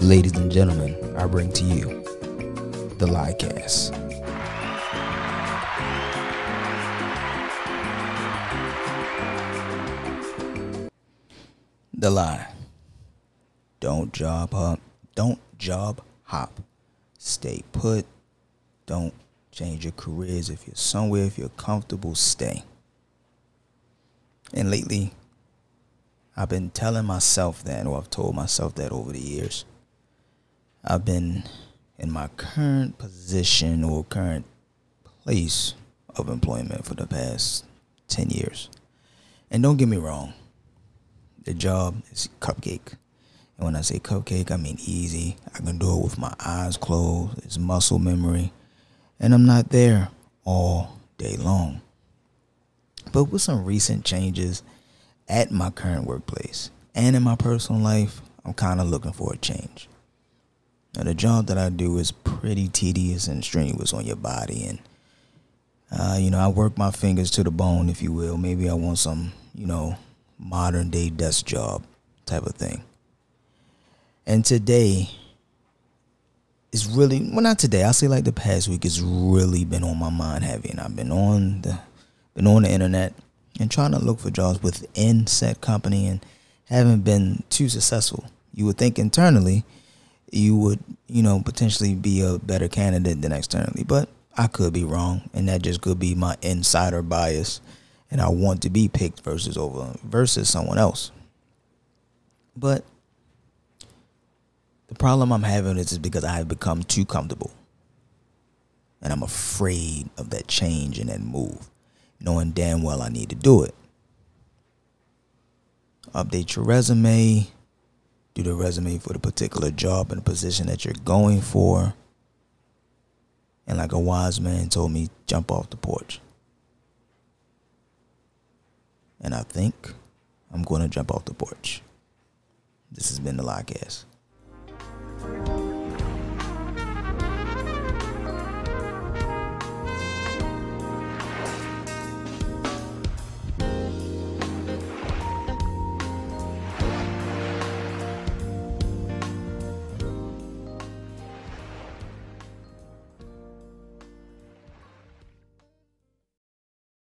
Ladies and gentlemen, I bring to you the Liecast. The lie. Don't job hop. Don't job hop. Stay put. Don't change your careers. If you're somewhere, if you're comfortable, stay. And lately, I've been telling myself that, or I've told myself that over the years. I've been in my current position or current place of employment for the past 10 years. And don't get me wrong, the job is cupcake. And when I say cupcake, I mean easy. I can do it with my eyes closed. It's muscle memory. And I'm not there all day long. But with some recent changes at my current workplace and in my personal life, I'm kind of looking for a change. Now, the job that I do is pretty tedious and strenuous on your body. And, uh, you know, I work my fingers to the bone, if you will. Maybe I want some, you know, modern day desk job type of thing. And today is really well not today. I say like the past week it's really been on my mind heavy and I've been on the been on the internet and trying to look for jobs within said company and haven't been too successful. You would think internally you would, you know, potentially be a better candidate than externally, but I could be wrong and that just could be my insider bias and I want to be picked versus over versus someone else. But the problem I'm having is because I have become too comfortable. And I'm afraid of that change and that move, knowing damn well I need to do it. Update your resume, do the resume for the particular job and position that you're going for. And like a wise man told me, jump off the porch. And I think I'm going to jump off the porch. This has been the Liecast.